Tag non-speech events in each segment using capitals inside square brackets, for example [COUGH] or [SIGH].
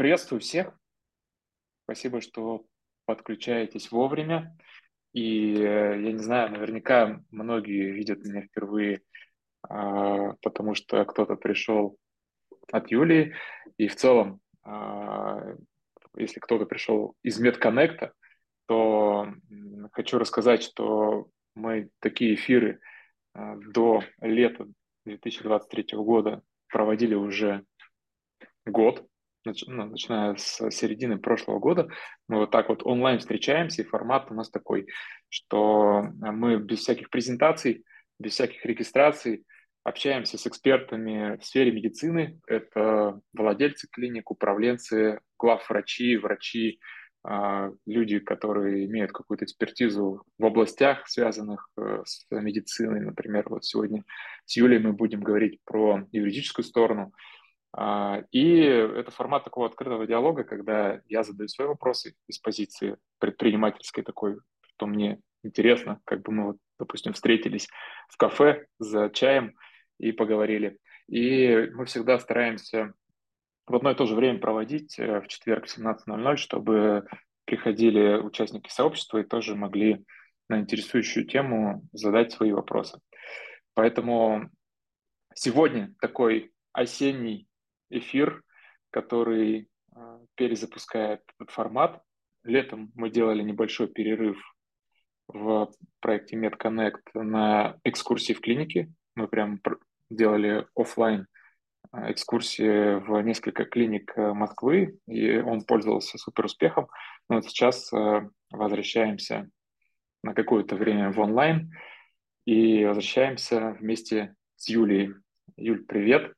Приветствую всех. Спасибо, что подключаетесь вовремя. И э, я не знаю, наверняка многие видят меня впервые, а, потому что кто-то пришел от Юлии. И в целом, а, если кто-то пришел из медконнекта, то хочу рассказать, что мы такие эфиры а, до лета 2023 года проводили уже год начиная с середины прошлого года, мы вот так вот онлайн встречаемся, и формат у нас такой, что мы без всяких презентаций, без всяких регистраций общаемся с экспертами в сфере медицины. Это владельцы клиник, управленцы, главврачи, врачи, а, люди, которые имеют какую-то экспертизу в областях, связанных э, с медициной. Например, вот сегодня с Юлей мы будем говорить про юридическую сторону, и это формат такого открытого диалога, когда я задаю свои вопросы из позиции предпринимательской такой, что мне интересно, как бы мы, вот, допустим, встретились в кафе за чаем и поговорили. И мы всегда стараемся в одно и то же время проводить э, в четверг в 17.00, чтобы приходили участники сообщества и тоже могли на интересующую тему задать свои вопросы. Поэтому сегодня такой осенний эфир, который а, перезапускает этот формат. Летом мы делали небольшой перерыв в проекте MedConnect на экскурсии в клинике. Мы прям делали офлайн а, экскурсии в несколько клиник э, Москвы, и он пользовался супер успехом. Но вот сейчас э, возвращаемся на какое-то время в онлайн и возвращаемся вместе с Юлией. Юль, привет!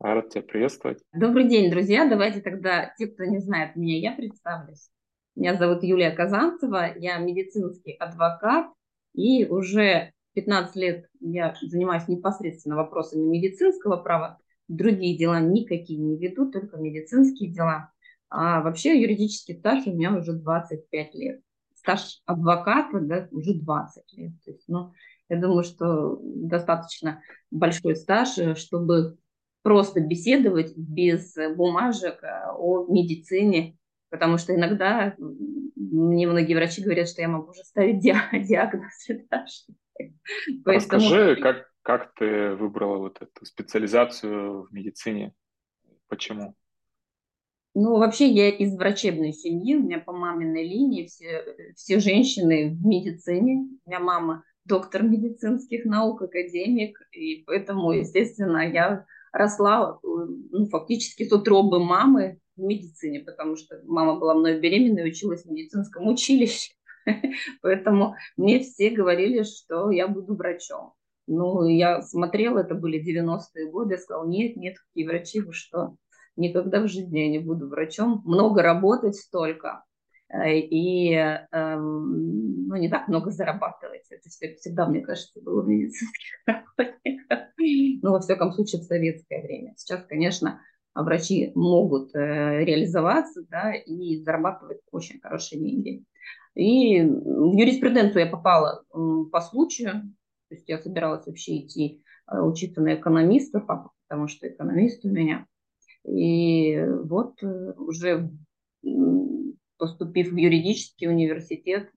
Рад тебя приветствовать. Добрый день, друзья. Давайте тогда, те, кто не знает меня, я представлюсь. Меня зовут Юлия Казанцева, я медицинский адвокат, и уже 15 лет я занимаюсь непосредственно вопросами медицинского права. Другие дела никакие не веду, только медицинские дела. А вообще юридический стаж у меня уже 25 лет. Стаж адвоката да, уже 20 лет. То есть, ну, я думаю, что достаточно большой стаж, э, чтобы просто беседовать без бумажек э, о медицине, потому что иногда мне многие врачи говорят, что я могу уже ставить [LAUGHS] диагноз. [LAUGHS] Расскажи, как, как ты выбрала вот эту специализацию в медицине? Почему? Ну, вообще я из врачебной семьи, у меня по маминой линии все, все женщины в медицине. У меня мама доктор медицинских наук, академик, и поэтому, естественно, я росла ну, фактически с утробы мамы в медицине, потому что мама была мной беременной, училась в медицинском училище. [LAUGHS] Поэтому мне все говорили, что я буду врачом. Ну, я смотрела, это были 90-е годы, я сказала, нет, нет, какие врачи, вы что, никогда в жизни я не буду врачом, много работать столько, э, и эм, ну, не так много зарабатывать. Это всегда, мне кажется, было в медицинских [LAUGHS] работниках ну, во всяком случае, в советское время. Сейчас, конечно, врачи могут э, реализоваться да, и зарабатывать очень хорошие деньги. И в юриспруденцию я попала по случаю, то есть я собиралась вообще идти э, учиться на экономиста, потому что экономист у меня. И вот э, уже поступив в юридический университет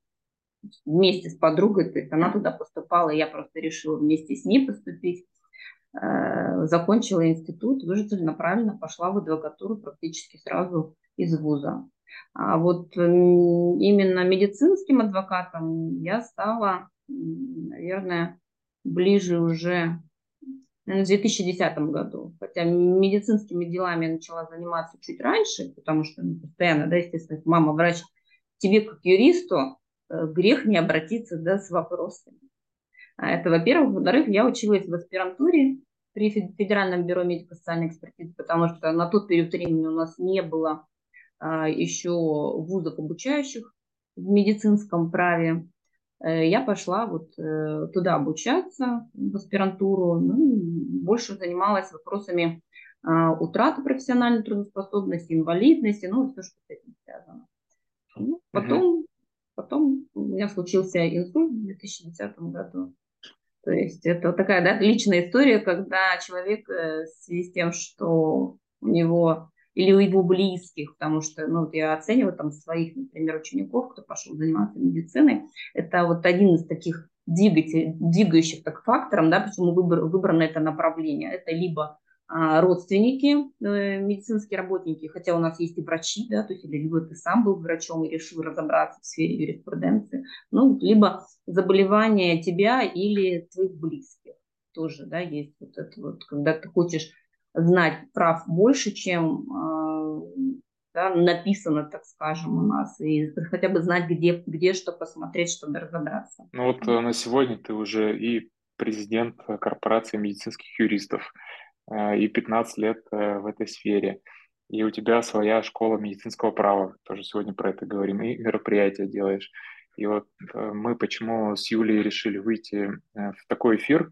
вместе с подругой, то есть она туда поступала, я просто решила вместе с ней поступить. Э, закончила институт, выжительно правильно пошла в адвокатуру практически сразу из вуза. А вот именно медицинским адвокатом я стала, наверное, ближе уже в 2010 году. Хотя медицинскими делами я начала заниматься чуть раньше, потому что ну, постоянно, да, естественно, мама врач, тебе как юристу э, грех не обратиться да, с вопросами. А это, во-первых. Во-вторых, я училась в аспирантуре при Федеральном бюро медико-социальной экспертизы, потому что на тот период времени у нас не было а, еще вузов обучающих в медицинском праве. Э, я пошла вот э, туда обучаться, в аспирантуру, ну, больше занималась вопросами а, утраты профессиональной трудоспособности, инвалидности, ну, все, что с этим связано. Ну, потом, uh потом у меня случился инсульт в 2010 году. То есть это такая да, личная история, когда человек э, в связи с тем, что у него или у его близких, потому что ну, я оцениваю там своих, например, учеников, кто пошел заниматься медициной, это вот один из таких двигатель, двигающих так фактором, да, почему выбор, выбрано это направление. Это либо родственники, э, медицинские работники, хотя у нас есть и врачи, да, то есть либо ты сам был врачом и решил разобраться в сфере юриспруденции, ну, либо заболевание тебя или твоих близких тоже, да, есть вот это вот, когда ты хочешь знать прав больше, чем а, да, написано, так скажем, у нас, и хотя бы знать, где, где что посмотреть, чтобы разобраться. Ну вот э, на сегодня ты уже и президент корпорации медицинских юристов, э, и 15 лет э, в этой сфере, и у тебя своя школа медицинского права, тоже сегодня про это говорим, и мероприятия делаешь. И вот мы почему с Юлей решили выйти в такой эфир,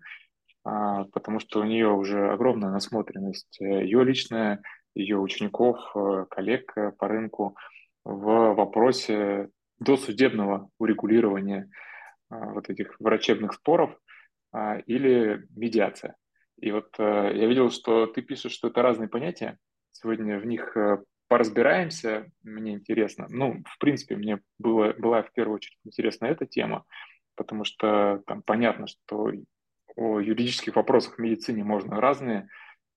а, потому что у нее уже огромная насмотренность. Ее личная ее учеников, э, коллег э, по рынку в вопросе досудебного урегулирования а, вот этих врачебных споров а, или медиация. И вот э, я видел, что ты пишешь, что это разные понятия. Сегодня в них поразбираемся, мне интересно. Ну, в принципе, мне было, была в первую очередь интересна эта тема, потому что там понятно, что о юридических вопросах в медицине можно разные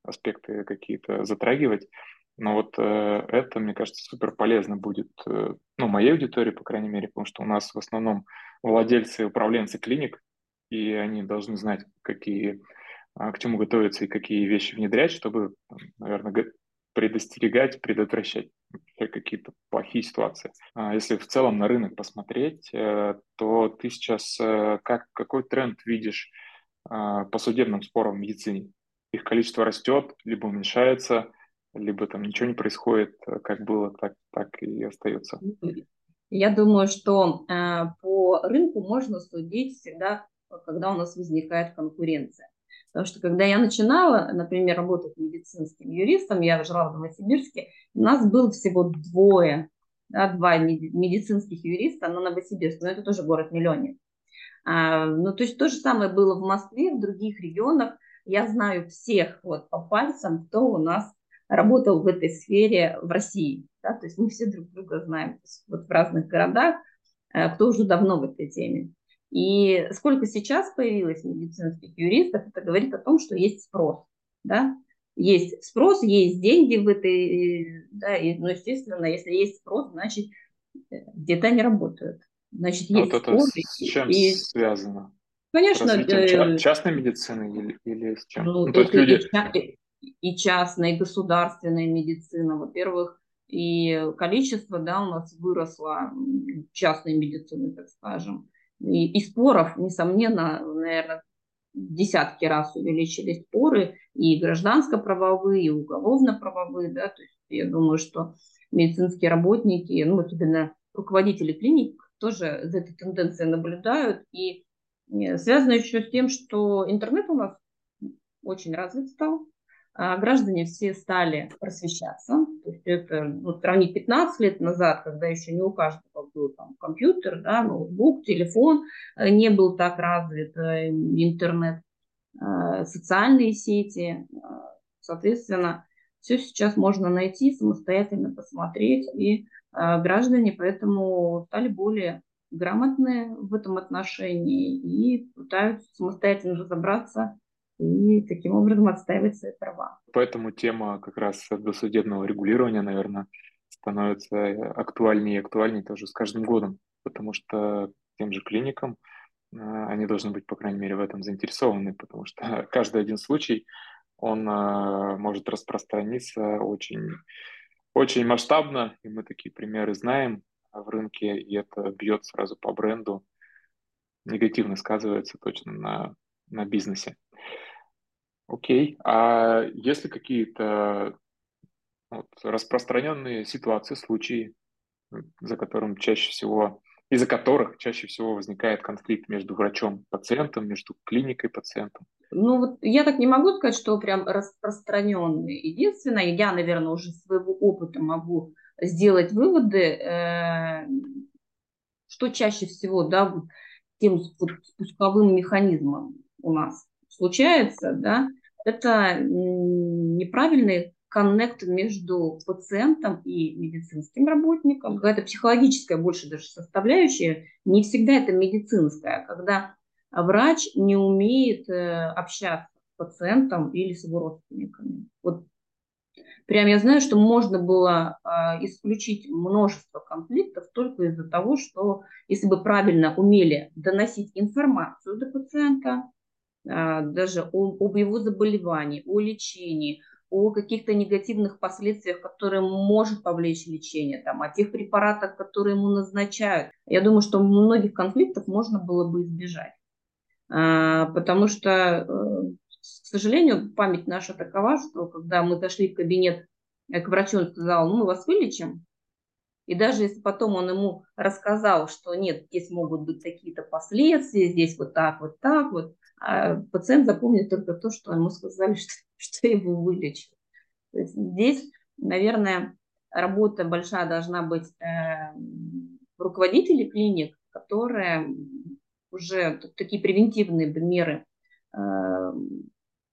аспекты какие-то затрагивать. Но вот э, это, мне кажется, супер полезно будет, э, ну, моей аудитории, по крайней мере, потому что у нас в основном владельцы, управленцы клиник, и они должны знать, какие, э, к чему готовиться и какие вещи внедрять, чтобы, наверное, предостерегать, предотвращать какие-то плохие ситуации. А если в целом на рынок посмотреть, э, то ты сейчас э, как, какой тренд видишь э, по судебным спорам в медицине? их количество растет, либо уменьшается, либо там ничего не происходит, э, как было, так, так и остается. Я думаю, что по рынку можно судить всегда, когда у нас возникает конкуренция. Потому что когда я начинала, например, работать медицинским юристом, я жила в Новосибирске, у нас было всего двое, да, два медицинских юриста на Новосибирске, но это тоже город-миллионник. А, ну, то есть то же самое было в Москве, в других регионах. Я знаю всех вот по пальцам, кто у нас работал в этой сфере в России. Да? То есть мы все друг друга знаем вот в разных городах, э, кто уже давно в этой теме. И сколько сейчас появилось медицинских юристов, это говорит о том, что есть спрос. Да? Есть спрос, есть деньги в этой, да, и, ну, естественно, если есть спрос, значит, э, где-то они работают. Значит, есть вот это с чем и... связано? Конечно. Э, частной медицины или, или с чем? Ну, ну, то есть люди... и, и частная, и государственная медицина. Во-первых, и количество да, у нас выросло частной медицины, так скажем. И, и споров, несомненно, наверное, десятки раз увеличились споры, и гражданско-правовые, и уголовно-правовые. Да, то есть я думаю, что медицинские работники, ну, особенно руководители клиник, тоже за этой тенденцией наблюдают и Связано еще с тем, что интернет у нас очень развит стал, а граждане все стали просвещаться. То есть это ну, сравнить 15 лет назад, когда еще не у каждого был там, компьютер, да, ноутбук, телефон, э, не был так развит э, интернет, э, социальные сети. Соответственно, все сейчас можно найти, самостоятельно посмотреть, и граждане поэтому стали более грамотные в этом отношении и пытаются самостоятельно разобраться и таким образом отстаивать свои права. Поэтому тема как раз досудебного регулирования, наверное, становится актуальнее и актуальнее тоже с каждым годом, потому что тем же клиникам э, они должны быть, по крайней мере, в этом заинтересованы, потому что [LAUGHS] каждый один случай, он э, может распространиться очень, очень масштабно, и мы такие примеры знаем, в рынке, и это бьет сразу по бренду, негативно сказывается точно на, на бизнесе. Окей, а если какие-то вот, распространенные ситуации, случаи, за которым чаще всего, из-за которых чаще всего возникает конфликт между врачом и пациентом, между клиникой и пациентом? Ну вот я так не могу сказать, что прям распространенные. Единственное, я, наверное, уже своего опыта могу сделать выводы, э, что чаще всего, да, тем спусковым механизмом у нас случается, да, это неправильные коннект между пациентом и медицинским работником, какая-то психологическая больше даже составляющая, не всегда это медицинская, когда врач не умеет э, общаться с пациентом или с его родственниками. Вот прям я знаю, что можно было э, исключить множество конфликтов только из-за того, что если бы правильно умели доносить информацию до пациента, даже о, об его заболевании, о лечении, о каких-то негативных последствиях, которые может повлечь лечение, там, о тех препаратах, которые ему назначают. Я думаю, что многих конфликтов можно было бы избежать. А, потому что, э, к сожалению, память наша такова, что когда мы зашли в кабинет э, к врачу, он сказал, ну, мы вас вылечим, и даже если потом он ему рассказал, что нет, здесь могут быть какие-то последствия, здесь вот так, вот так, вот, а пациент запомнит только то, что ему сказали, [LAUGHS] что, что его вылечат. То есть здесь, наверное, работа большая должна быть э, руководителей клиник, которые уже такие превентивные меры э,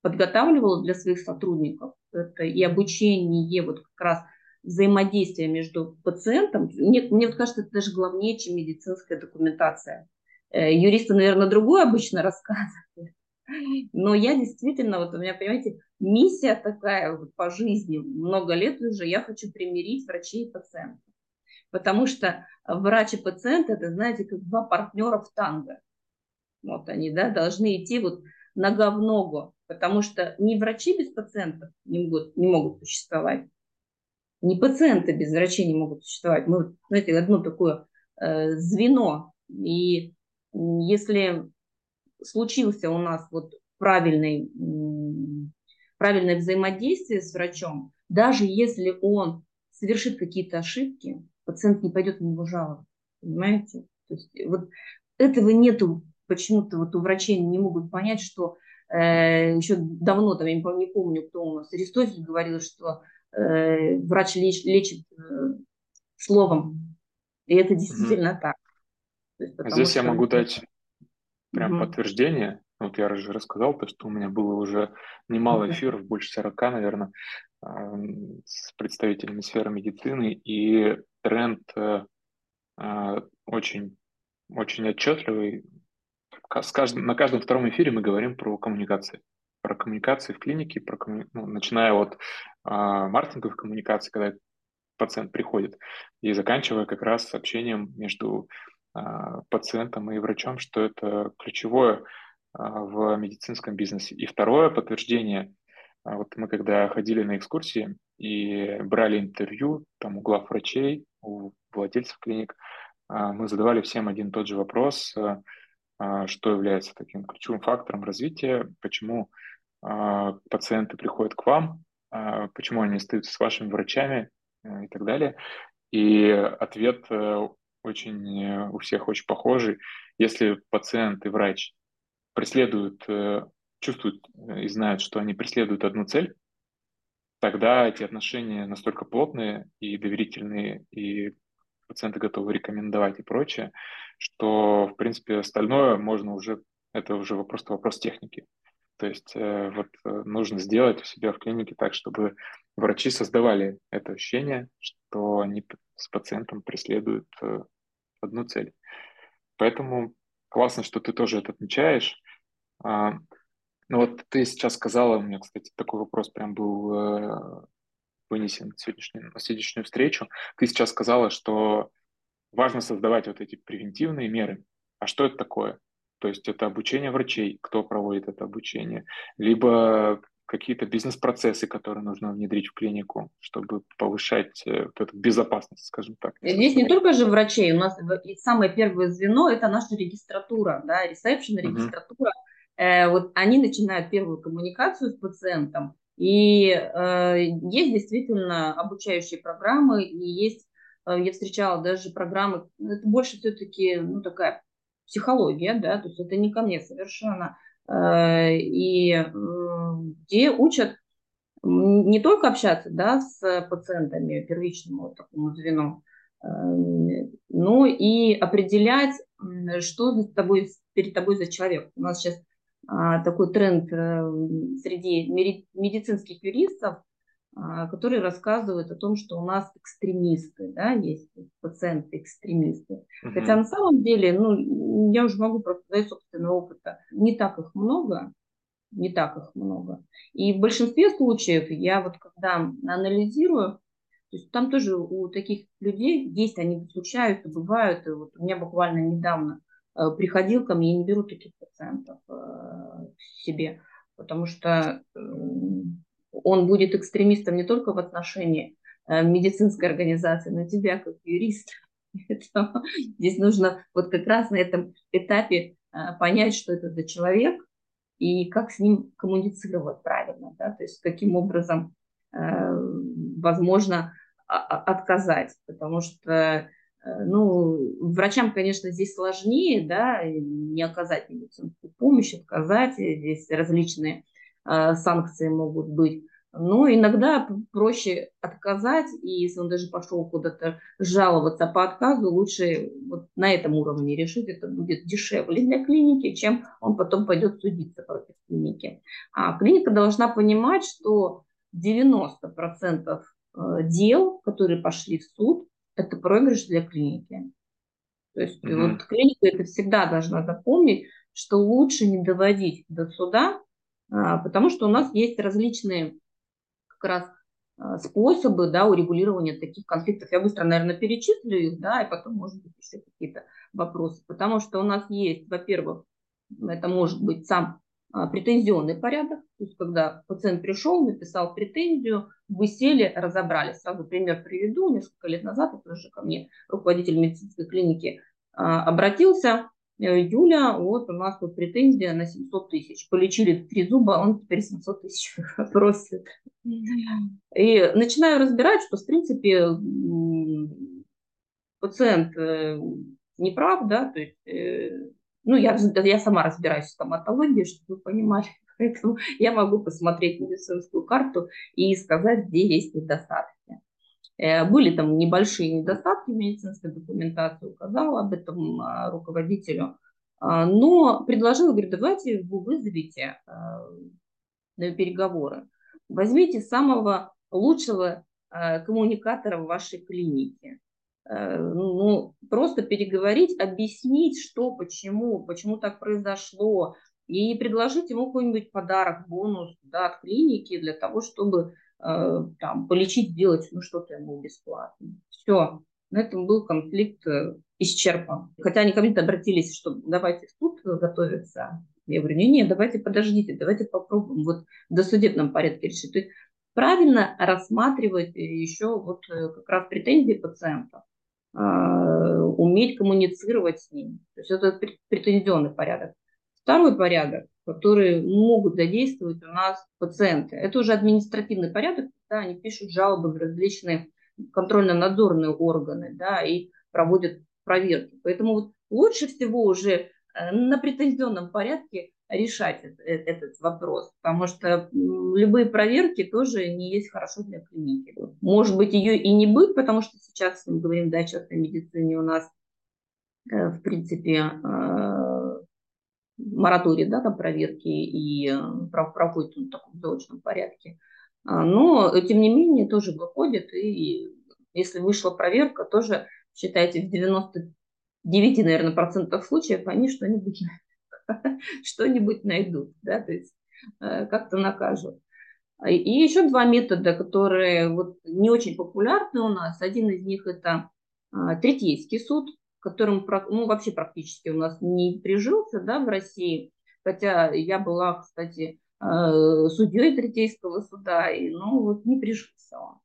подготавливала для своих сотрудников. Это и обучение, вот как раз взаимодействие между пациентом. Мне, мне кажется, это даже главнее, чем медицинская документация. Э, юристы, наверное, другое обычно рассказывают. Но я действительно, вот у меня, понимаете, миссия такая вот по жизни, много лет уже, я хочу примирить врачей и пациентов. Потому что врач и пациент, это, знаете, как два партнера в танго. Вот они, да, должны идти вот нога в ногу, потому что ни врачи без пациентов не могут, не могут существовать, ни пациенты без врачей не могут существовать. Мы, знаете, одно такое э, звено. И если случился у нас вот правильный, правильное взаимодействие с врачом, даже если он совершит какие-то ошибки, пациент не пойдет на него жаловаться. Понимаете? То есть вот этого нету почему-то вот у врачей не могут понять, что э, еще давно, там, я не, не помню, кто у нас, Аристотель говорил, что э, врач леч, лечит э, словом. И это действительно mm так. Есть, Здесь что... я могу дать прям mm подтверждение. Вот я уже рассказал, то, что у меня было уже немало эфиров, больше 40, наверное, с представителями сферы медицины, и тренд э, э, очень, очень отчетливый с каждым, на каждом втором эфире мы говорим про коммуникации. Про коммуникации в клинике, про комму... ну, начиная от а, маркетинговых коммуникаций, когда пациент приходит, и заканчивая как раз общением между а, пациентом и врачом, что это ключевое а, в медицинском бизнесе. И второе подтверждение, а, вот мы когда ходили на экскурсии и брали интервью там у глав врачей, у владельцев клиник, мы задавали всем один и тот же вопрос – что является таким ключевым фактором развития, почему пациенты приходят к вам, почему они остаются с вашими врачами э, и так далее. И ответ э, очень э, у всех очень похожий. Если пациент и врач преследуют, чувствуют и знают, что они преследуют одну цель, тогда эти отношения настолько плотные и доверительные, и пациенты готовы рекомендовать и прочее, что, в принципе, остальное можно уже, это уже просто вопрос техники. То есть э, вот э, нужно сделать у себя в клинике так, чтобы врачи создавали это ощущение, что они с пациентом преследуют э, одну цель. Поэтому классно, что ты тоже это отмечаешь. А, ну вот ты сейчас сказала, у меня, кстати, такой вопрос прям был вынесен на сегодняшнюю, на сегодняшнюю встречу. Ты сейчас сказала, что важно создавать вот эти превентивные меры. А что это такое? То есть это обучение врачей, кто проводит это обучение, либо какие-то бизнес-процессы, которые нужно внедрить в клинику, чтобы повышать э, вот эту безопасность, скажем так. Здесь не только же врачей, у нас самое первое звено – это наша регистратура, да, ресепшн, регистратура. Uh-huh. вот они начинают первую коммуникацию с пациентом, и э, есть действительно обучающие программы, и есть, э, я встречала даже программы, ну, это больше все-таки, ну, такая психология, да, то есть это не ко мне совершенно, э, и где учат не только общаться, да, с пациентами, первичному такому звену, э, но и определять, что за тобой, перед тобой за человек. У нас сейчас а, такой тренд э, среди медицинских юристов которые рассказывают о том, что у нас экстремисты, да, есть пациенты-экстремисты. Угу. Хотя на самом деле, ну, я уже могу просто сказать собственного опыта, не так их много, не так их много. И в большинстве случаев я вот когда анализирую, то есть там тоже у таких людей есть, они случаются, бывают. И вот у меня буквально недавно э, приходил ко мне, я не беру таких пациентов э, себе, потому что э, он будет экстремистом не только в отношении э, медицинской организации, но и тебя как юриста. [LAUGHS] Здесь нужно вот как раз на этом этапе э, понять, что это за человек и как с ним коммуницировать правильно, да? то есть каким образом э, возможно отказать, потому что ну, врачам, конечно, здесь сложнее, да, не оказать медицинскую помощь, отказать. Здесь различные санкции могут быть. Но иногда проще отказать, и если он даже пошел куда-то жаловаться по отказу, лучше вот на этом уровне решить, это будет дешевле для клиники, чем он потом пойдет судиться против клиники. А клиника должна понимать, что 90% э, дел, которые пошли в суд, это проигрыш для клиники. То есть mm-hmm. вот клиника это всегда должна запомнить, что лучше не доводить до суда потому что у нас есть различные как раз а, способы да, урегулирования таких конфликтов. Я быстро, наверное, перечислю их, да, и потом, может быть, еще какие-то вопросы. Потому что у нас есть, во-первых, это может быть сам а, претензионный порядок, то есть когда пациент пришел, написал претензию, вы сели, разобрались. Сразу пример приведу. Несколько лет назад, это уже ко мне руководитель медицинской клиники обратился, Юля, вот у нас тут претензия на 700 тысяч. Полечили три зуба, он теперь 700 тысяч [LAUGHS] просит. И начинаю разбирать, что, в принципе, пациент э, не прав, да, то есть, э, ну, я, я сама разбираюсь в стоматологии, чтобы вы понимали, [LAUGHS] поэтому я могу посмотреть медицинскую карту и сказать, где есть недостатки. Э, были там небольшие недостатки в медицинской документации, указал об этом а, руководителю, а, но предложил, говорит, давайте вы вызовите а, на переговоры, возьмите самого лучшего коммуникатора в вашей клинике. Э, ну, просто переговорить, объяснить, что, почему, почему так произошло, и предложить ему какой-нибудь подарок, бонус да, от клиники для того, чтобы там, полечить, сделать ну, что-то ему бесплатно. Все. На этом был конфликт э, исчерпан. Хотя они ко мне обратились, что давайте в суд готовиться. Я говорю, не, не, давайте подождите, давайте попробуем вот в досудебном порядке решить. То есть правильно рассматривать еще вот э, как раз претензии пациентов, уметь коммуницировать с ним. То есть это претензионный порядок. Второй порядок которые могут задействовать у нас пациенты. Это уже административный порядок, когда они пишут жалобы в различные контрольно-надзорные органы да, и проводят проверки. Поэтому вот лучше всего уже э, на претензионном порядке решать э, этот вопрос, потому что любые проверки тоже не есть хорошо для клиники. Может быть, ее и не быть, потому что сейчас мы говорим, да, частной медицине у нас, э, в принципе, мораторий, да, там проверки и э, проходит он в таком заочном порядке. А, но, тем не менее, тоже выходит, и если вышла проверка, тоже, считайте, в 99, наверное, процентов случаев они что-нибудь [LAUGHS] что-нибудь найдут, да, то есть э, как-то накажут. И еще два метода, которые вот не очень популярны у нас. Один из них это а, третейский суд, которым ну, вообще практически у нас не прижился да, в России. Хотя я была, кстати, э, судьей третейского суда, и ну, вот не прижился он.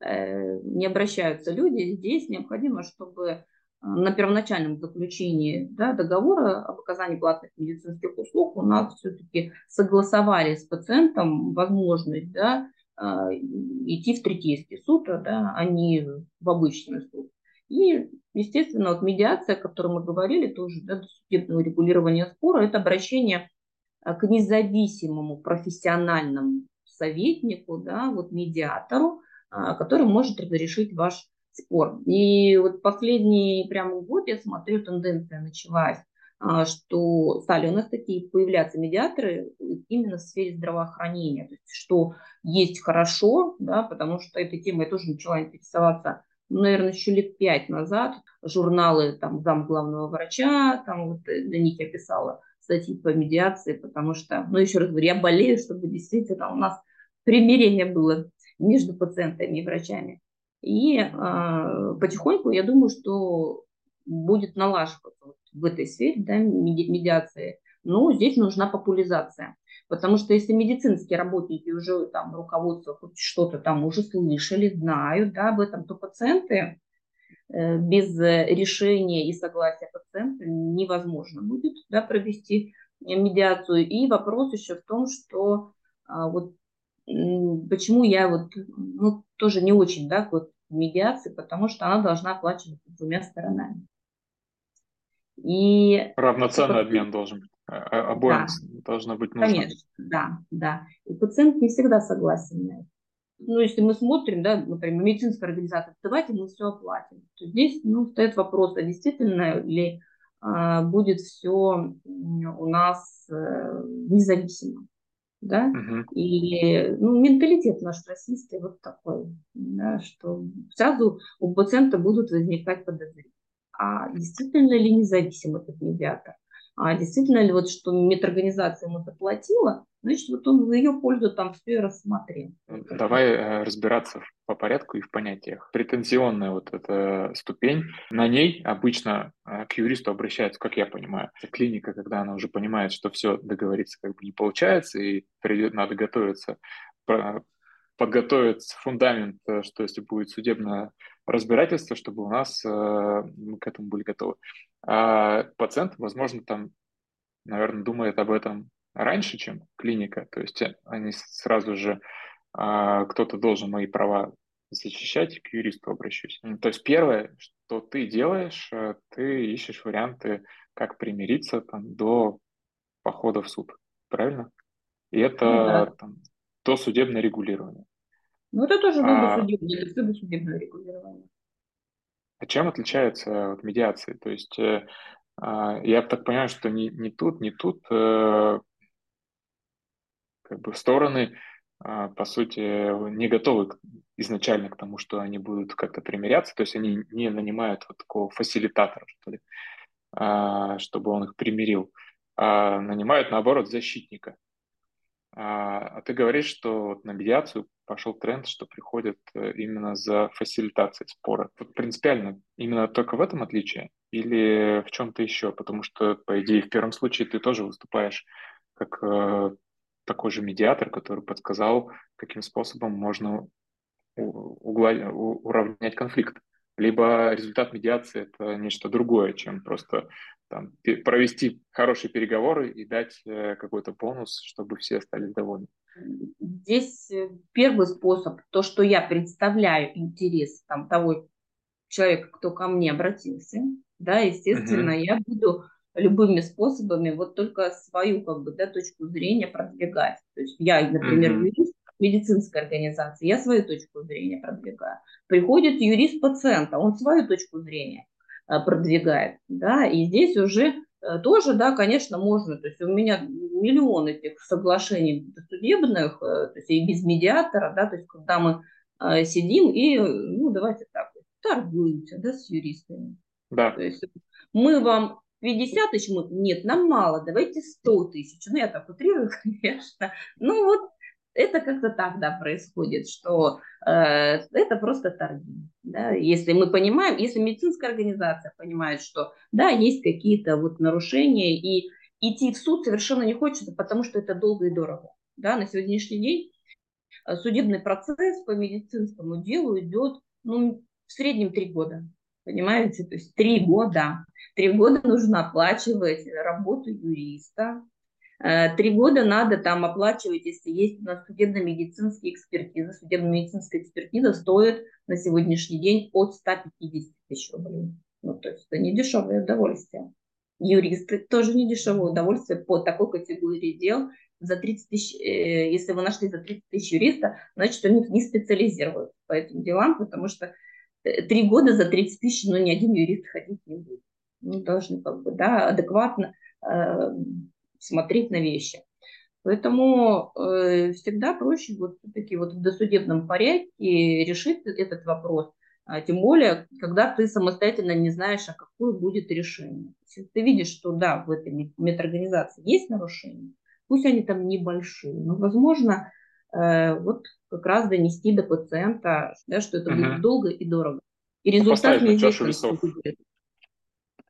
Э, не обращаются люди. Здесь необходимо, чтобы э, на первоначальном заключении да, договора об оказании платных медицинских услуг у нас все-таки согласовали с пациентом возможность да, идти в третейский суд, да, а не в обычный суд. И, естественно, вот медиация, о которой мы говорили, тоже да, судебное регулирование спора, это обращение а, к независимому профессиональному советнику, да, вот медиатору, а, который может разрешить ваш спор. И вот последний прямо год, я смотрю, тенденция началась а, что стали у нас такие появляться медиаторы именно в сфере здравоохранения, то есть, что есть хорошо, да, потому что этой темой я тоже начала интересоваться, наверное, еще лет пять назад, журналы там зам главного врача, там вот э, на них я писала статьи по медиации, потому что, ну, еще раз говорю, я болею, чтобы действительно у нас примирение было между пациентами и врачами. И э, потихоньку я думаю, что будет налаживаться в этой сфере да, медиации. Но здесь нужна популяризация. Потому что если медицинские работники уже там руководство хоть что-то там уже слышали, знают да, об этом, то пациенты э, без решения и согласия пациента невозможно будет да, провести медиацию. И вопрос еще в том, что а, вот почему я вот ну, тоже не очень да, вот медиации, потому что она должна оплачиваться двумя сторонами. И Равноценный обмен должен быть. Обоим да. должно быть нужно. Конечно, да, да. И пациент не всегда согласен на это. Ну, если мы смотрим, да, например, медицинская организация, давайте мы все оплатим. То здесь, ну, стоит вопрос, а действительно ли а, будет все у нас а, независимо да, угу. и ну, менталитет наш российский вот такой, да, что сразу у пациента будут возникать подозрения. А действительно ли независим этот медиатор? А действительно ли вот, что медорганизация ему заплатила, значит, вот он в ее пользу там все и рассмотрел. Давай э, разбираться по порядку и в понятиях. Претензионная вот эта ступень, на ней обычно э, к юристу обращаются, как я понимаю. Клиника, когда она уже понимает, что все договориться как бы не получается, и придет, надо готовиться подготовить фундамент, э, что если будет судебное разбирательство, чтобы у нас мы к этому были готовы. А пациент, возможно, там, наверное, думает об этом раньше, чем клиника. То есть э, они сразу же, а, кто-то должен мои права защищать, к юристу обращусь. То есть первое, что ты делаешь, э, ты ищешь варианты, как примириться там, до похода в суд. Правильно? И это ну, да. там, до судебное регулирование. Ну, это тоже а, судебное, это судебное регулирование. А чем отличается от медиации? То есть э, э, я так понимаю, что не, не тут, не тут э, как бы стороны, э, по сути, не готовы изначально к тому, что они будут как-то примиряться, то есть они не нанимают вот такого фасилитатора, что ли, э, чтобы он их примирил, а нанимают, наоборот, защитника. А, а ты говоришь, что на медиацию пошел тренд, что приходят э, именно за фасилитацией спора. Вот принципиально именно только в этом отличие или в чем-то еще? Потому что, по идее, в первом случае ты тоже выступаешь как э, такой же медиатор, который подсказал, каким способом можно угла... уравнять конфликт. Либо результат медиации – это нечто другое, чем просто там, провести хорошие переговоры и дать э, какой-то бонус, чтобы все остались довольны. Здесь э, первый способ, то, что я представляю интерес там, того человека, кто ко мне обратился, да, естественно, угу. я буду любыми способами вот только свою как бы, да, точку зрения продвигать. То есть я, например, угу. юрист медицинской организации, я свою точку зрения продвигаю. Приходит юрист пациента, он свою точку зрения Э, продвигает, да, и здесь уже э, тоже, да, конечно, можно, то есть у меня миллион этих соглашений судебных, э, то есть и без медиатора, да, то есть когда мы сидим и, ну, давайте так, торгуемся, да, с юристами. Да. То есть мы вам 50 тысяч, мы, нет, нам мало, давайте 100 тысяч. Ну, я так утрирую, [LAUGHS] конечно. Ну, вот это как-то так, да, происходит, что э, это просто торги. Да? Если мы понимаем, если медицинская организация понимает, что да, есть какие-то вот нарушения, и идти в суд совершенно не хочется, потому что это долго и дорого. Да? На сегодняшний день э, судебный процесс по медицинскому делу идет ну, в среднем три года. Понимаете? То есть три года. Три года нужно оплачивать работу юриста, три года надо там оплачивать, если есть у нас судебно-медицинские экспертизы. Судебно-медицинская экспертиза стоит на сегодняшний день от 150 тысяч рублей. Ну, то есть это не дешевое удовольствие. Юристы тоже не дешевое удовольствие по такой категории дел. За 30 тысяч, э, если вы нашли за 30 тысяч юриста, значит, они не специализируются по этим делам, потому что э, три года за 30 тысяч, ну, ни один юрист ходить не будет. Мы должны как бы, да, адекватно э, смотреть на вещи. Поэтому э, всегда проще вот все-таки вот в досудебном порядке решить этот вопрос. А тем более, когда ты самостоятельно не знаешь, а какое будет решение. Если ты видишь, что да, в этой медорганизации есть нарушения, пусть они там небольшие, но, возможно, э, вот как раз донести до пациента, да, что это угу. будет долго и дорого. И ну, результат неизвестен.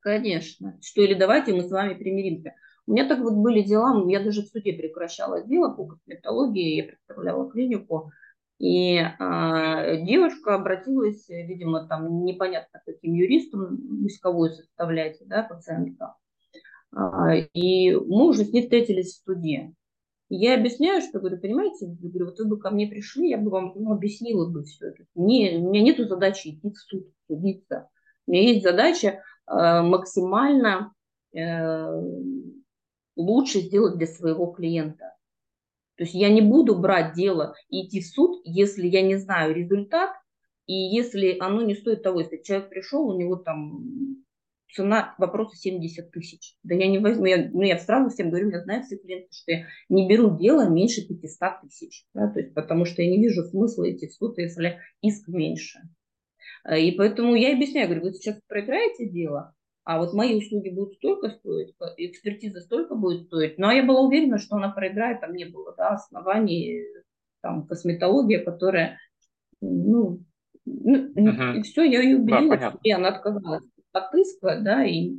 Конечно. Что или давайте мы с вами примиримся. У меня так вот были дела, я даже в суде прекращала дело по косметологии, я представляла клинику, и э, девушка обратилась, видимо, там непонятно каким юристом, исковую составляете, да, пациентка. Э, и мы уже с ней встретились в суде. я объясняю, что, говорю, понимаете, говорю, вот вы бы ко мне пришли, я бы вам ну, объяснила бы все это. Мне, у меня нет задачи идти в суд, судиться. У меня есть задача э, максимально э, лучше сделать для своего клиента. То есть я не буду брать дело и идти в суд, если я не знаю результат, и если оно не стоит того, если человек пришел, у него там цена вопроса 70 тысяч. Да я не возьму, я, ну я сразу всем говорю, я знаю все клиенты, что я не беру дело меньше 500 тысяч, да, то есть потому что я не вижу смысла идти в суд, если иск меньше. И поэтому я объясняю, говорю, вы сейчас проиграете дело, а вот мои услуги будут столько стоить, экспертиза столько будет стоить. Но я была уверена, что она проиграет, там не было да, оснований, там косметология, которая, ну, ну угу. и все, я ее убедила, да, и она отказалась от иска, да, и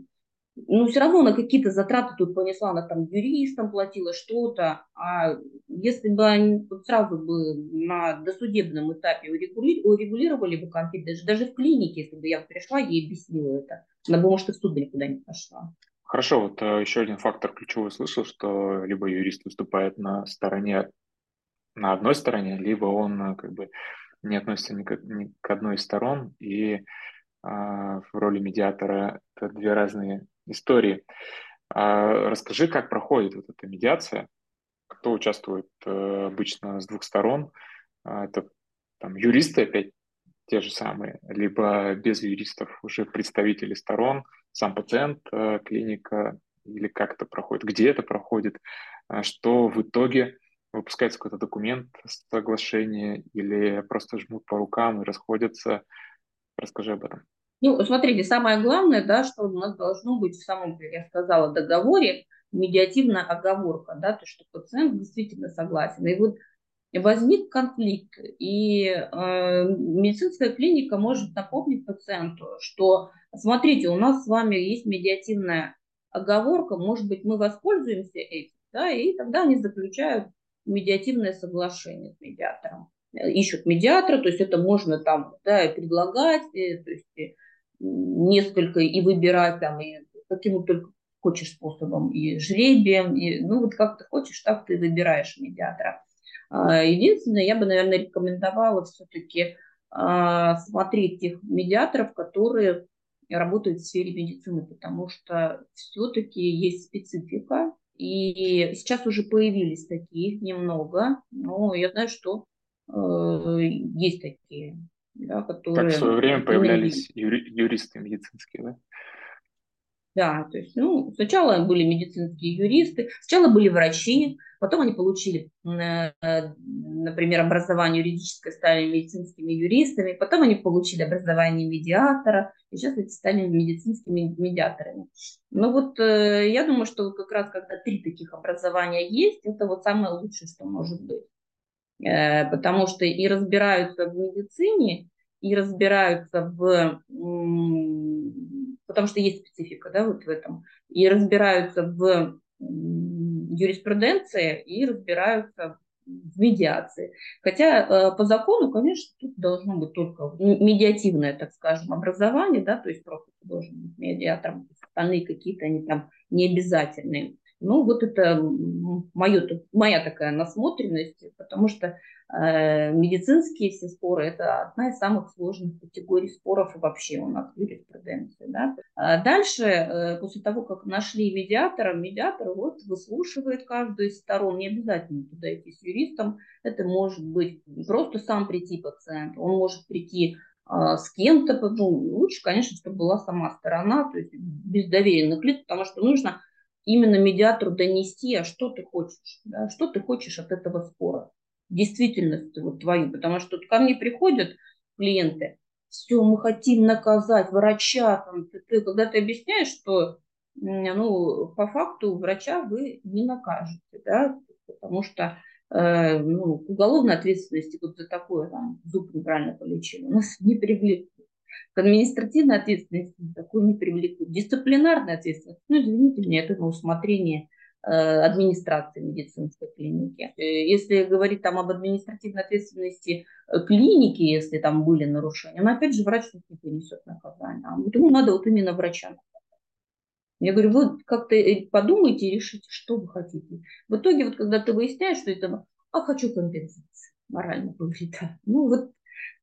ну, все равно на какие-то затраты тут понесла, она там юристам платила что-то, а если бы они сразу бы на досудебном этапе урегули, урегулировали бы конфликт, даже, даже в клинике, если бы я пришла, ей объяснила это, она бы, может, и в суд никуда не пошла. Хорошо, вот э, еще один фактор ключевой слышал, что либо юрист выступает на стороне, на одной стороне, либо он э, как бы не относится ни к, ни к одной из сторон, и э, в роли медиатора это две разные истории. А расскажи, как проходит вот эта медиация, кто участвует э, обычно с двух сторон. А, это там юристы опять те же самые, либо без юристов уже представители сторон, сам пациент, э, клиника, или как это проходит, где это проходит, а что в итоге выпускается какой-то документ, соглашение, или просто жмут по рукам и расходятся. Расскажи об этом. Ну, смотрите, самое главное, да, что у нас должно быть в самом, как я сказала, договоре медиативная оговорка, да, то, что пациент действительно согласен. И вот возник конфликт, и э, медицинская клиника может напомнить пациенту, что, смотрите, у нас с вами есть медиативная оговорка, может быть, мы воспользуемся этим, да, и тогда они заключают медиативное соглашение с медиатором ищут медиатора, то есть это можно там да, предлагать, то есть несколько и выбирать там, и каким только хочешь способом, и жребием, и, ну вот как ты хочешь, так ты выбираешь медиатора. А, единственное, я бы, наверное, рекомендовала все-таки а, смотреть тех медиаторов, которые работают в сфере медицины, потому что все-таки есть специфика, и сейчас уже появились такие, немного, но я знаю, что э, есть такие да, которые... Как в свое время появлялись юри, юристы медицинские, да? Да, то есть, ну, сначала были медицинские юристы, сначала были врачи, потом они получили, э, например, образование юридическое, стали медицинскими юристами, потом они получили образование медиатора, и сейчас эти стали медицинскими медиаторами. Ну вот э, я думаю, что как раз когда три таких образования есть, это вот самое лучшее, что может быть. Э, потому что и разбираются в медицине, и разбираются в... Потому что есть специфика, да, вот в этом. И разбираются в юриспруденции, и разбираются в медиации. Хотя э, по закону, конечно, тут должно быть только медиативное, так скажем, образование, да, то есть просто должен быть медиатором, остальные какие-то они там не обязательные. Ну, вот это моё, моя такая насмотренность, потому что э, медицинские все споры – это одна из самых сложных категорий споров вообще у нас в юриспруденции. Да? А дальше, э, после того, как нашли медиатора, медиатор вот выслушивает каждую из сторон, не обязательно туда идти с юристом, это может быть просто сам прийти пациент, он может прийти а, с кем-то, ну, лучше, конечно, чтобы была сама сторона, то есть без доверенных лиц, потому что нужно именно медиатору донести, а что ты хочешь, да, что ты хочешь от этого спора, действительность вот твою, потому что ко мне приходят клиенты, все, мы хотим наказать врача, там, ты, ты, когда ты объясняешь, что ну, по факту врача вы не накажете, да, потому что э, ну, к уголовной ответственности вот за такое там, зуб неправильно полечили, нас не привлекут. К административной ответственности такую не привлекут. Дисциплинарная ответственность, ну, извините меня, это на усмотрение э, администрации медицинской клиники. Э, если говорить там об административной ответственности э, клиники, если там были нарушения, но опять же врач не понесет наказание. А вот ему надо вот именно врача я говорю, вы как-то подумайте и решите, что вы хотите. В итоге, вот когда ты выясняешь, что это, а хочу компенсации, морально повлияет. Ну вот,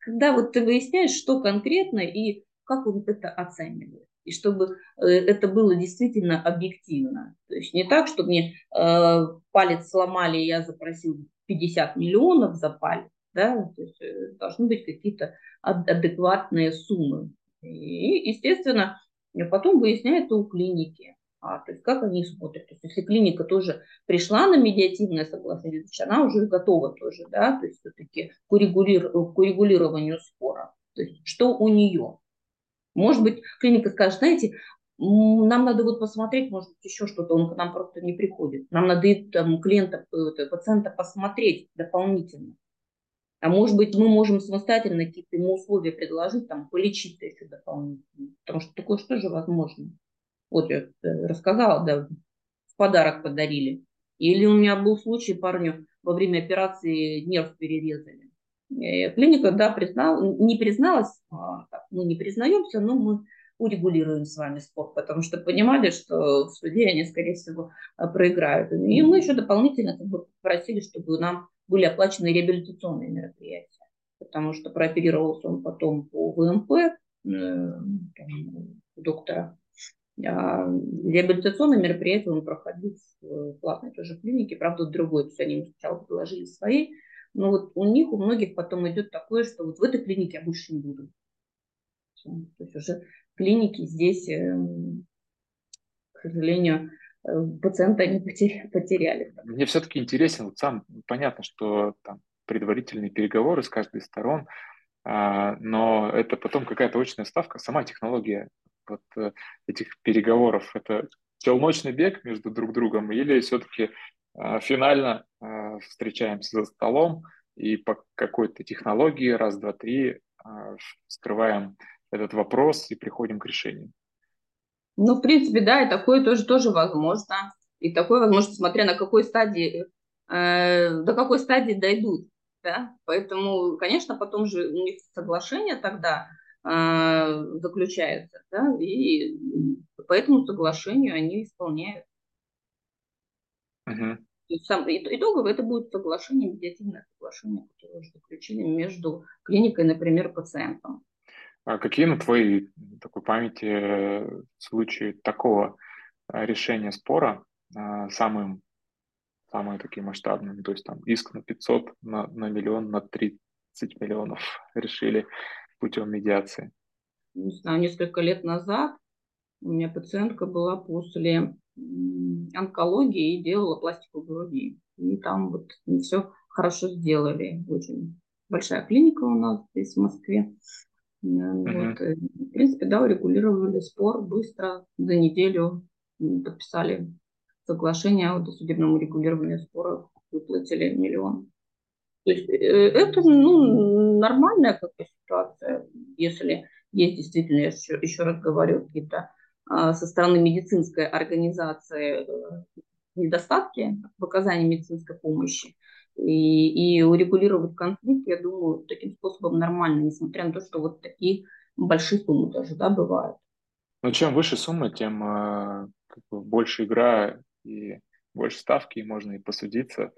когда вот ты выясняешь, что конкретно и как он это оценивает. И чтобы э, это было действительно объективно. То есть не так, что мне э, палец сломали, и я запросил 50 миллионов за палец. Да? То есть э, должны быть какие-то адекватные суммы. И, естественно, потом выясняется у клиники, а, то есть как они смотрят. То есть если клиника тоже пришла на медиативное согласие, значит, она уже готова тоже, да, то есть все-таки к, урегулир... к урегулированию спора. То есть что у нее. Может быть, клиника скажет, знаете, нам надо вот посмотреть, может быть, еще что-то, он к нам просто не приходит. Нам надо там, клиента, э, пациента посмотреть дополнительно. А может быть, мы можем самостоятельно какие-то ему условия предложить, там, полечить еще дополнительно. Потому что такое что же возможно. Вот я э, рассказала, да, в подарок подарили. Или у меня был случай парню во время операции нерв перерезали. И клиника, да, признал, не призналась, а, так, мы не признаемся, но мы урегулируем с вами спор, потому что понимали, что в суде они, скорее всего, проиграют. И мы еще дополнительно как бы, попросили, чтобы нам были оплачены реабилитационные мероприятия, потому что прооперировался он потом по ВМП э, там, доктора. А реабилитационные мероприятия он проходил в платной тоже клинике, правда, другой. То есть они сначала предложили свои, но вот у них, у многих потом идет такое, что вот в этой клинике я больше не буду. Все. То есть уже клиники здесь, эм, к сожалению, Э, пациента они потеряли. Мне все-таки интересен, вот сам понятно, что там предварительные переговоры с каждой из сторон, а, но это потом какая-то очная ставка, сама технология вот э, этих переговоров, это челночный бег между друг другом или все-таки а, финально а, встречаемся за столом и по какой-то технологии раз, два, три скрываем этот вопрос и приходим к решению. Ну, в принципе, да, и такое тоже, тоже возможно. И такое возможно, смотря на какой стадии, э, до какой стадии дойдут. Да? Поэтому, конечно, потом же у них соглашение тогда заключается, да, и по этому соглашению они исполняют. Uh-huh. сам, итогово это будет соглашение, медиативное соглашение, которое уже заключили между клиникой, например, пациентом. А какие на твоей такой памяти э, случаи такого э, решения спора э, самым, самые такие масштабные? То есть там иск на 500, на, на миллион, на 30 миллионов [LAUGHS] решили путем медиации? Не знаю, несколько лет назад у меня пациентка была после онкологии и делала пластику груди. И там вот все хорошо сделали. Очень большая клиника у нас здесь в Москве. Uh-huh. Вот. В принципе, да, урегулировали спор быстро, за неделю подписали соглашение о досудебном урегулировании спора, выплатили миллион. То есть э, это ну, нормальная какая ситуация, если есть действительно, я еще, еще раз говорю, какие-то а, со стороны медицинской организации э, недостатки в оказании медицинской помощи и, и урегулировать конфликт, я думаю, таким способом нормально, несмотря на то, что вот такие большие суммы тоже, да, бывают. Но чем выше сумма, тем э, как бы, больше игра и больше ставки, и можно и посудиться.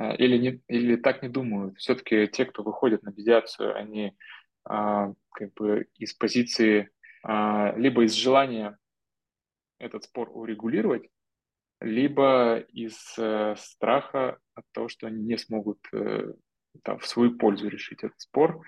Э, или, не, или так не думают. Все-таки те, кто выходит на медиацию, они э, как бы из позиции, либо из желания этот спор урегулировать, либо из э, страха от того, что они не смогут э, там, в свою пользу решить этот спор,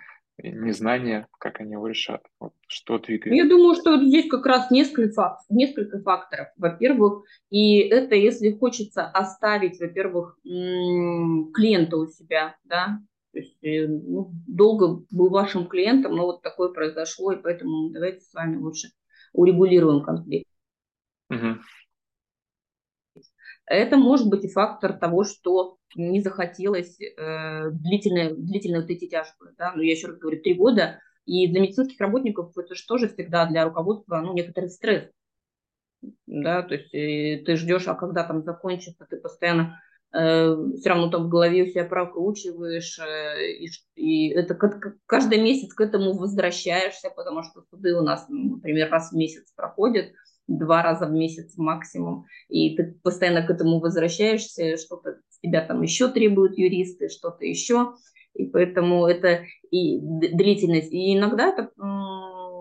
незнание, как они его решат? Вот что двигает? Я думаю, что здесь как раз несколько, несколько факторов. Во-первых, и это если хочется оставить, во-первых, клиента у себя, да, то есть э, ну, долго был вашим клиентом, но вот такое произошло, и поэтому давайте с вами лучше урегулируем конфликт. Угу. Это может быть и фактор того, что не захотелось э, длительные, длительные вот эти тяжбы. Да? Ну, я еще раз говорю, три года. И для медицинских работников это же тоже всегда для руководства ну, некоторый стресс. Да? То есть э, ты ждешь, а когда там закончится, ты постоянно э, все равно там в голове у себя прокручиваешь, э, и, и это как, каждый месяц к этому возвращаешься, потому что суды у нас, например, раз в месяц проходят, два раза в месяц максимум, и ты постоянно к этому возвращаешься, что-то тебя там еще требуют юристы, что-то еще, и поэтому это и длительность, и иногда это,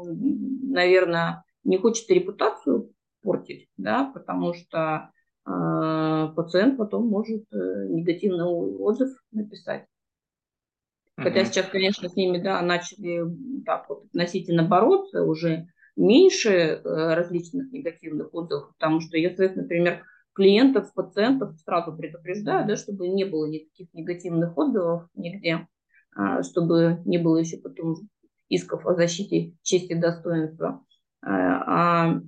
наверное, не хочет репутацию портить, да, потому что э, пациент потом может э, негативный отзыв написать. Хотя сейчас, конечно, с ними, да, начали так вот относительно бороться уже, меньше э, различных негативных отзывов, потому что своих, например, клиентов, пациентов сразу предупреждаю, да, чтобы не было никаких негативных отзывов нигде, а, чтобы не было еще потом исков о защите чести и достоинства, а, а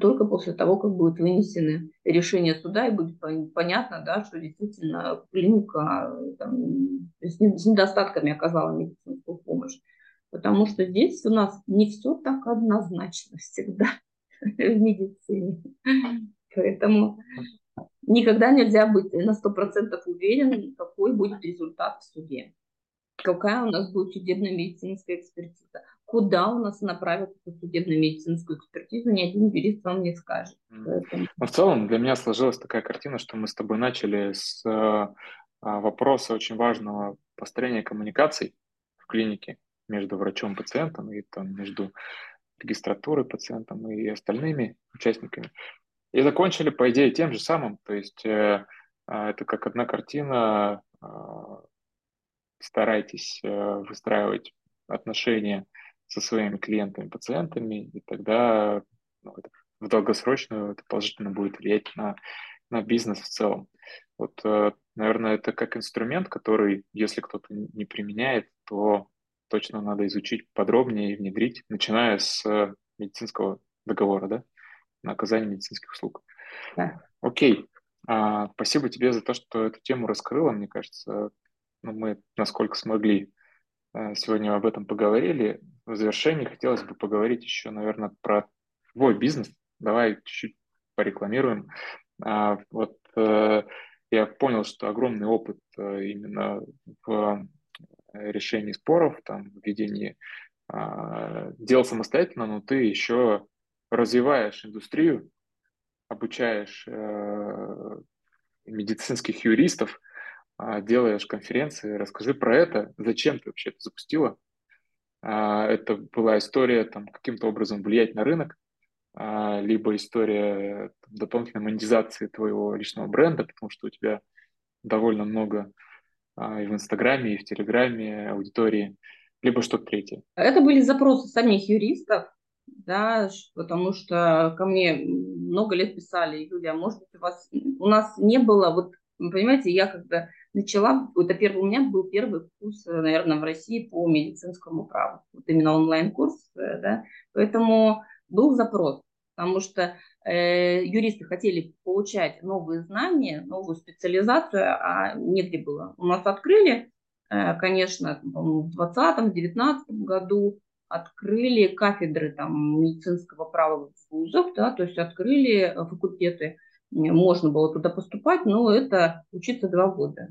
только после того, как будут вынесены решения суда, и будет понятно, да, что действительно клиника там, с недостатками оказала медицинскую помощь. Потому что здесь у нас не все так однозначно всегда [LAUGHS] в медицине. Поэтому никогда нельзя быть на 100% уверен, какой будет результат в суде. Какая у нас будет судебно-медицинская экспертиза. Куда у нас направят эту судебно-медицинскую экспертизу, ни один юрист вам не скажет. Поэтому... Но в целом для меня сложилась такая картина, что мы с тобой начали с э, вопроса очень важного построения коммуникаций в клинике между врачом и пациентом и там, между регистратурой пациентом и остальными участниками. И закончили, по идее, тем же самым. То есть э, э, это как одна картина. Э, старайтесь э, выстраивать отношения со своими клиентами, пациентами, и тогда ну, это, в долгосрочную это положительно будет влиять на, на бизнес в целом. Вот, э, наверное, это как инструмент, который, если кто-то не применяет, то точно надо изучить подробнее и внедрить, начиная с э, медицинского договора, да, на оказание медицинских услуг. Да. Окей. А, спасибо тебе за то, что эту тему раскрыла. Мне кажется, ну, мы насколько смогли а, сегодня об этом поговорили. В завершении хотелось бы поговорить еще, наверное, про твой бизнес. Давай чуть-чуть порекламируем. А, вот а, я понял, что огромный опыт а, именно в решении споров, там, ведении а, дел самостоятельно, но ты еще развиваешь индустрию, обучаешь э, медицинских юристов, э, делаешь конференции. Расскажи про это, зачем ты вообще это запустила. Э, это была история там, каким-то образом влиять на рынок, э, либо история там, дополнительной монетизации твоего личного бренда, потому что у тебя довольно много а, и в Инстаграме, и в Телеграме аудитории, либо что-то третье? Это были запросы самих юристов, да, потому что ко мне много лет писали, Юлия, может быть, у вас, у нас не было, вот, понимаете, я когда начала, это первый, у меня был первый курс, наверное, в России по медицинскому праву, вот именно онлайн-курс, да, поэтому был запрос, потому что э, юристы хотели получать новые знания, новую специализацию, а негде было. У нас открыли, э, конечно, в 2020-2019 году открыли кафедры там, медицинского права в вузах, да, то есть открыли факультеты, можно было туда поступать, но это учиться два года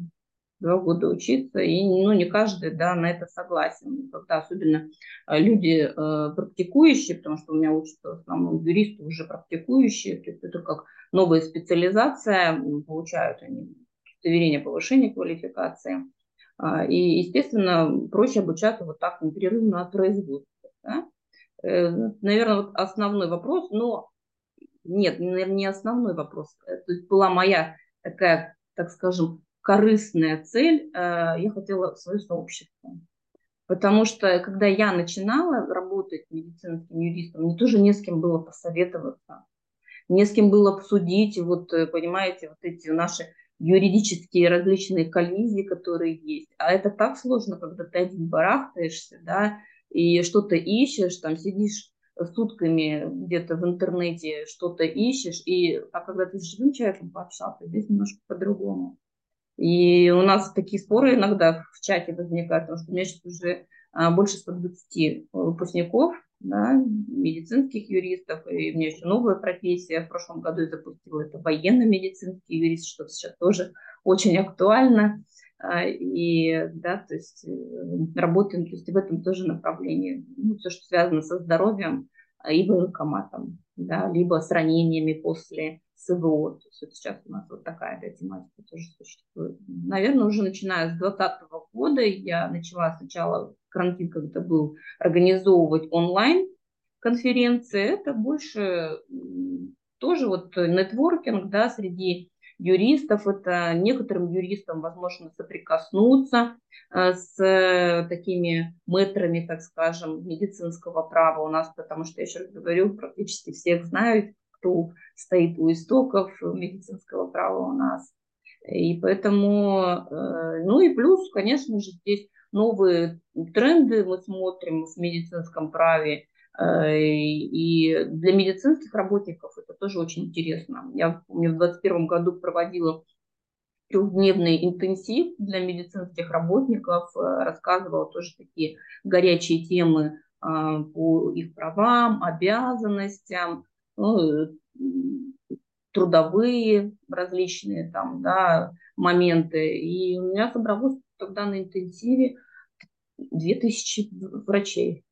два года учиться, и ну, не каждый да, на это согласен. Когда особенно э, люди э, практикующие, потому что у меня учатся в основном юристы уже практикующие, то есть это как новая специализация, получают они удостоверение повышения квалификации. А, и, естественно, проще обучаться вот так непрерывно от производства. Да? Э, наверное, вот основной вопрос, но нет, наверное, не основной вопрос. Это была моя такая, так скажем, корыстная цель, э, я хотела свое сообщество. Потому что, когда я начинала работать медицинским юристом, мне тоже не с кем было посоветоваться, не с кем было обсудить, вот, э, понимаете, вот эти наши юридические различные коллизии, которые есть. А это так сложно, когда ты один барахтаешься, да, и что-то ищешь, там сидишь сутками где-то в интернете, что-то ищешь, и, а когда ты с живым человеком пообщался, здесь немножко по-другому. И у нас такие споры иногда в чате возникают, потому что у меня сейчас уже а, больше 120 выпускников, да, медицинских юристов, и у меня еще новая профессия. В прошлом году я запустила это военно-медицинский юрист, что сейчас тоже очень актуально. А, и, да, то есть э, работаем то есть в этом тоже направлении. Ну, все, что связано со здоровьем а, и военкоматом, да, либо с ранениями после СВО. То есть вот сейчас у нас вот такая да, тематика тоже существует. Наверное, уже начиная с 2020 года я начала сначала карантин, когда был, организовывать онлайн конференции. Это больше тоже вот нетворкинг, да, среди юристов. Это некоторым юристам возможно соприкоснуться э, с такими метрами, так скажем, медицинского права у нас, потому что, я еще раз говорю, практически всех знают, кто стоит у истоков медицинского права у нас. И поэтому, э, ну и плюс, конечно же, здесь новые тренды мы смотрим в медицинском праве. Э, и для медицинских работников это тоже очень интересно. Я помню, в 2021 году проводила трехдневный интенсив для медицинских работников, э, рассказывала тоже такие горячие темы по их правам, обязанностям, ну, трудовые различные там, да, моменты. И у меня собралось тогда на интенсиве 2000 врачей.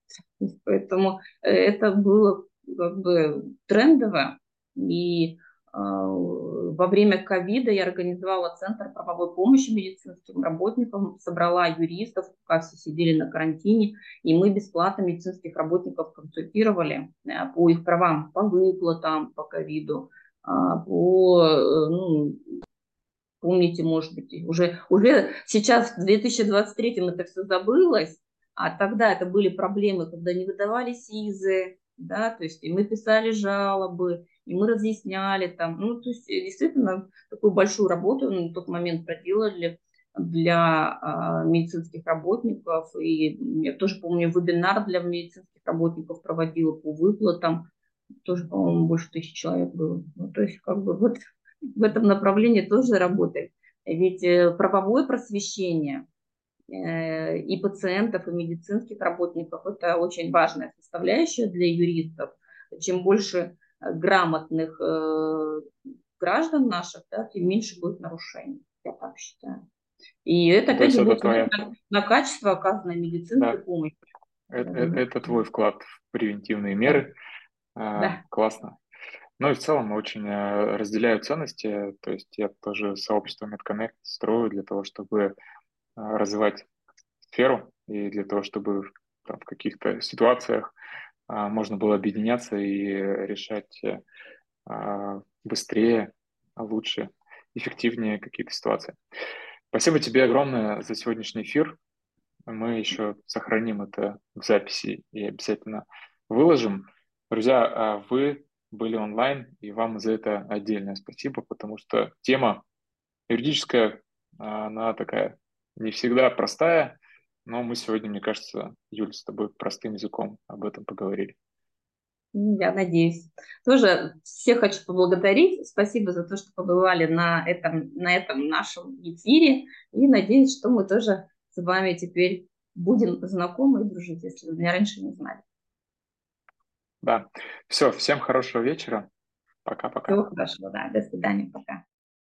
Поэтому это было как бы трендово. И во время ковида я организовала центр правовой помощи медицинским работникам, собрала юристов, пока все сидели на карантине, и мы бесплатно медицинских работников консультировали э, по их правам, по выплатам по ковиду, а, по, э, ну, помните, может быть, уже, уже сейчас в 2023 это все забылось, а тогда это были проблемы, когда не выдавали СИЗы, да, то есть и мы писали жалобы, и мы разъясняли там, ну, то есть э, действительно такую большую работу на тот момент проделали для а, медицинских работников, и я тоже помню, вебинар для медицинских работников проводила по выплатам, тоже, по-моему, больше тысячи человек было. Ну, то есть как бы вот [LAUGHS] в этом направлении тоже работаем. Ведь э, правовое просвещение э, и пациентов, и медицинских работников – это очень важная составляющая для юристов. Чем больше грамотных э, граждан наших, да, тем меньше будет нарушений, я так считаю. И это, опять же, будет твоя... на, на качество оказанной медицинской да. помощи. Это, это, это твой вклад в превентивные меры. А, да. Классно. Ну и в целом очень э, разделяю ценности, то есть я тоже сообщество MedConnect строю для того, чтобы э, развивать сферу и для того, чтобы там, в каких-то ситуациях можно было объединяться и решать э, а, быстрее, лучше, эффективнее какие-то ситуации. Спасибо тебе огромное за сегодняшний эфир. Мы еще сохраним это в записи и обязательно выложим. Друзья, а вы были онлайн, и вам за это отдельное спасибо, потому что тема юридическая, она такая не всегда простая, но мы сегодня, мне кажется, Юль, с тобой простым языком об этом поговорили. Я надеюсь. Тоже всех хочу поблагодарить. Спасибо за то, что побывали на этом, на этом нашем эфире. И надеюсь, что мы тоже с вами теперь будем знакомы и дружить, если вы меня раньше не знали. Да. Все, всем хорошего вечера. Пока-пока. Всего хорошего, да. До свидания, пока.